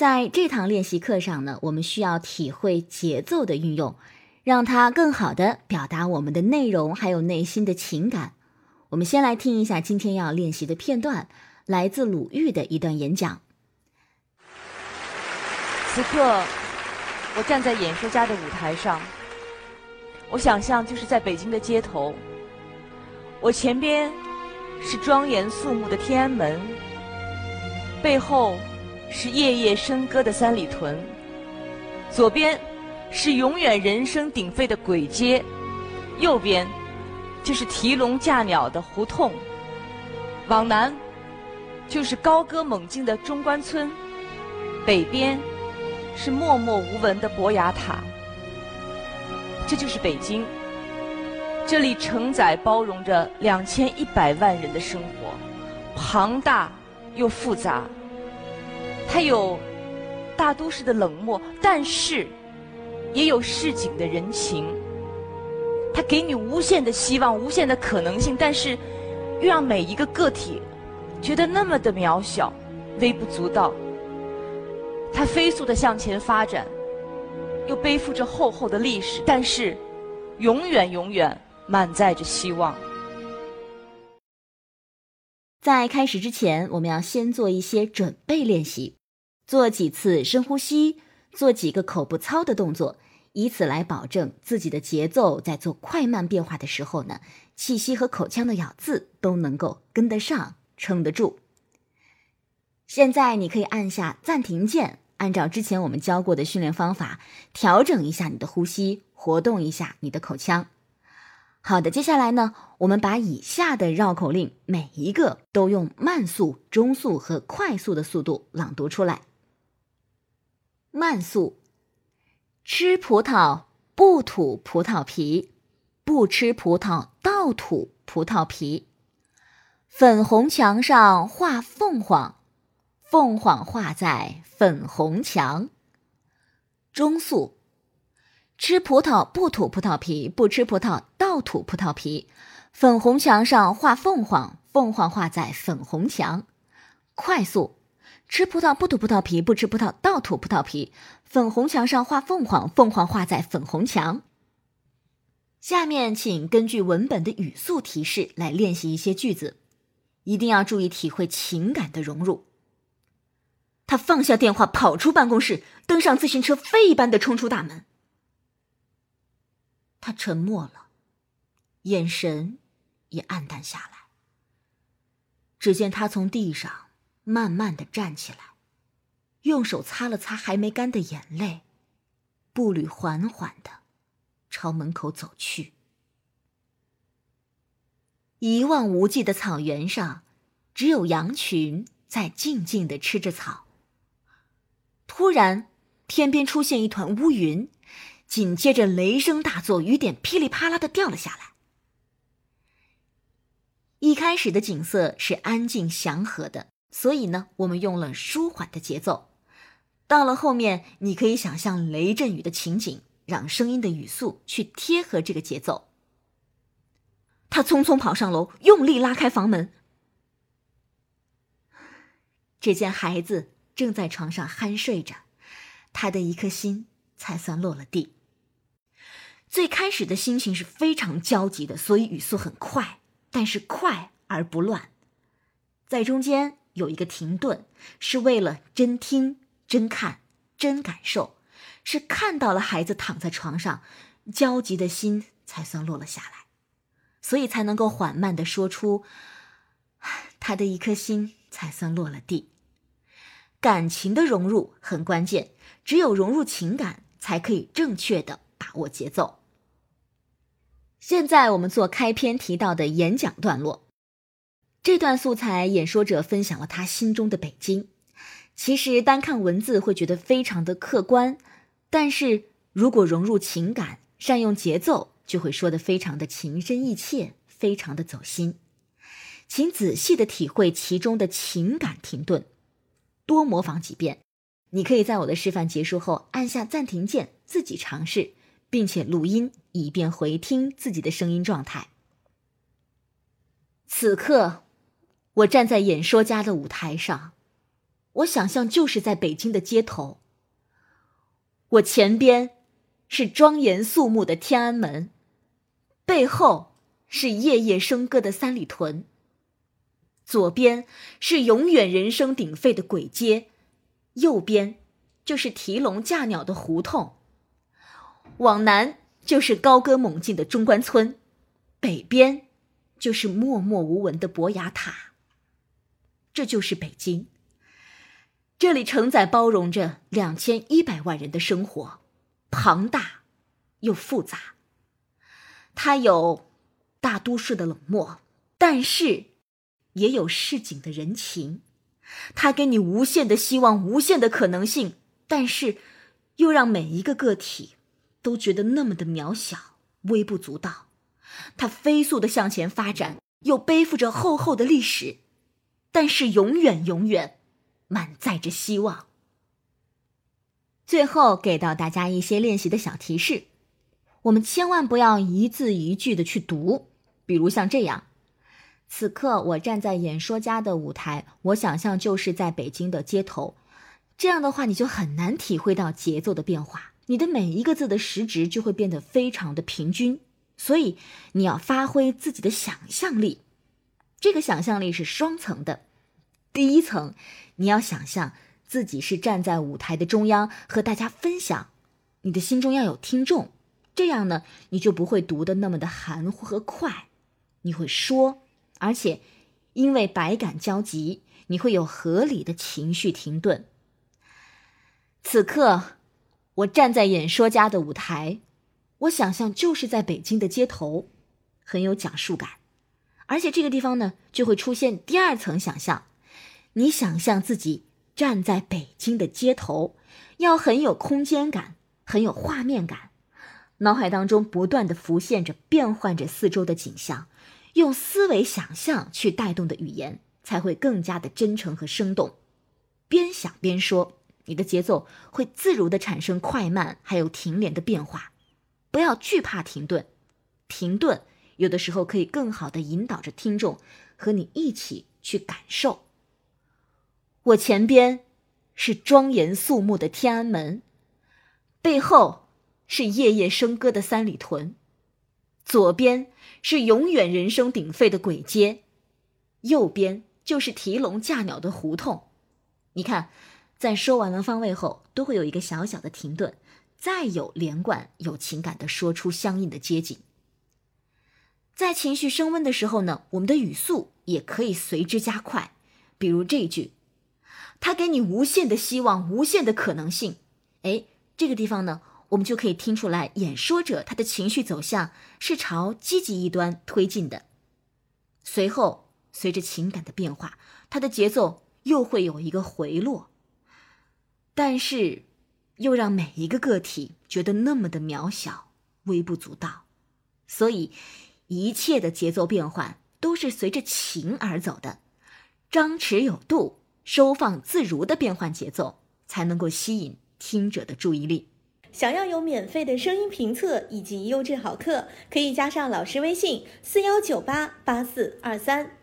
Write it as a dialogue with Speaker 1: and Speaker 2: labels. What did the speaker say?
Speaker 1: 在这堂练习课上呢，我们需要体会节奏的运用，让它更好的表达我们的内容，还有内心的情感。我们先来听一下今天要练习的片段，来自鲁豫的一段演讲。
Speaker 2: 此刻，我站在演说家的舞台上，我想象就是在北京的街头，我前边是庄严肃穆的天安门，背后。是夜夜笙歌的三里屯，左边是永远人声鼎沸的簋街，右边就是提笼架鸟的胡同，往南就是高歌猛进的中关村，北边是默默无闻的博雅塔。这就是北京，这里承载包容着两千一百万人的生活，庞大又复杂。它有大都市的冷漠，但是也有市井的人情。它给你无限的希望，无限的可能性，但是又让每一个个体觉得那么的渺小、微不足道。它飞速的向前发展，又背负着厚厚的历史，但是永远永远满载着希望。
Speaker 1: 在开始之前，我们要先做一些准备练习。做几次深呼吸，做几个口部操的动作，以此来保证自己的节奏在做快慢变化的时候呢，气息和口腔的咬字都能够跟得上，撑得住。现在你可以按下暂停键，按照之前我们教过的训练方法，调整一下你的呼吸，活动一下你的口腔。好的，接下来呢，我们把以下的绕口令每一个都用慢速、中速和快速的速度朗读出来。慢速，吃葡萄不吐葡萄皮，不吃葡萄倒吐葡萄皮。粉红墙上画凤凰，凤凰画在粉红墙。中速，吃葡萄不吐葡萄皮，不吃葡萄倒吐葡萄皮。粉红墙上画凤凰，凤凰画在粉红墙。快速。吃葡萄不吐葡萄皮，不吃葡萄倒吐葡萄皮。粉红墙上画凤凰，凤凰画在粉红墙。下面请根据文本的语速提示来练习一些句子，一定要注意体会情感的融入。他放下电话，跑出办公室，登上自行车，飞一般的冲出大门。他沉默了，眼神也暗淡下来。只见他从地上。慢慢的站起来，用手擦了擦还没干的眼泪，步履缓缓的朝门口走去。一望无际的草原上，只有羊群在静静的吃着草。突然，天边出现一团乌云，紧接着雷声大作，雨点噼里啪啦的掉了下来。一开始的景色是安静祥和的。所以呢，我们用了舒缓的节奏。到了后面，你可以想象雷阵雨的情景，让声音的语速去贴合这个节奏。他匆匆跑上楼，用力拉开房门。只见孩子正在床上酣睡着，他的一颗心才算落了地。最开始的心情是非常焦急的，所以语速很快，但是快而不乱，在中间。有一个停顿，是为了真听、真看、真感受，是看到了孩子躺在床上，焦急的心才算落了下来，所以才能够缓慢的说出，他的一颗心才算落了地。感情的融入很关键，只有融入情感，才可以正确的把握节奏。现在我们做开篇提到的演讲段落。这段素材，演说者分享了他心中的北京。其实单看文字会觉得非常的客观，但是如果融入情感，善用节奏，就会说的非常的情深意切，非常的走心。请仔细的体会其中的情感停顿，多模仿几遍。你可以在我的示范结束后按下暂停键，自己尝试，并且录音，以便回听自己的声音状态。此刻。我站在演说家的舞台上，我想象就是在北京的街头。我前边是庄严肃穆的天安门，背后是夜夜笙歌的三里屯。左边是永远人声鼎沸的簋街，右边就是提笼架鸟的胡同。往南就是高歌猛进的中关村，北边就是默默无闻的博雅塔。这就是北京。这里承载包容着两千一百万人的生活，庞大又复杂。它有大都市的冷漠，但是。也有市井的人情，它给你无限的希望，无限的可能性，但是又让每一个个体都觉得那么的渺小、微不足道。它飞速的向前发展，又背负着厚厚的历史，但是永远、永远满载着希望。最后给到大家一些练习的小提示：我们千万不要一字一句的去读，比如像这样。此刻我站在演说家的舞台，我想象就是在北京的街头。这样的话，你就很难体会到节奏的变化，你的每一个字的时值就会变得非常的平均。所以你要发挥自己的想象力，这个想象力是双层的。第一层，你要想象自己是站在舞台的中央，和大家分享，你的心中要有听众，这样呢，你就不会读的那么的含糊和快，你会说。而且，因为百感交集，你会有合理的情绪停顿。此刻，我站在演说家的舞台，我想象就是在北京的街头，很有讲述感。而且这个地方呢，就会出现第二层想象。你想象自己站在北京的街头，要很有空间感，很有画面感，脑海当中不断的浮现着、变换着四周的景象。用思维想象去带动的语言，才会更加的真诚和生动。边想边说，你的节奏会自如的产生快慢，还有停连的变化。不要惧怕停顿，停顿有的时候可以更好的引导着听众和你一起去感受。我前边是庄严肃穆的天安门，背后是夜夜笙歌的三里屯。左边是永远人声鼎沸的簋街，右边就是提笼架鸟的胡同。你看，在说完了方位后，都会有一个小小的停顿，再有连贯、有情感的说出相应的街景。在情绪升温的时候呢，我们的语速也可以随之加快。比如这一句：“他给你无限的希望，无限的可能性。”哎，这个地方呢？我们就可以听出来，演说者他的情绪走向是朝积极一端推进的。随后，随着情感的变化，他的节奏又会有一个回落，但是又让每一个个体觉得那么的渺小、微不足道。所以，一切的节奏变换都是随着情而走的，张弛有度、收放自如的变换节奏，才能够吸引听者的注意力。
Speaker 3: 想要有免费的声音评测以及优质好课，可以加上老师微信：四幺九八八四二三。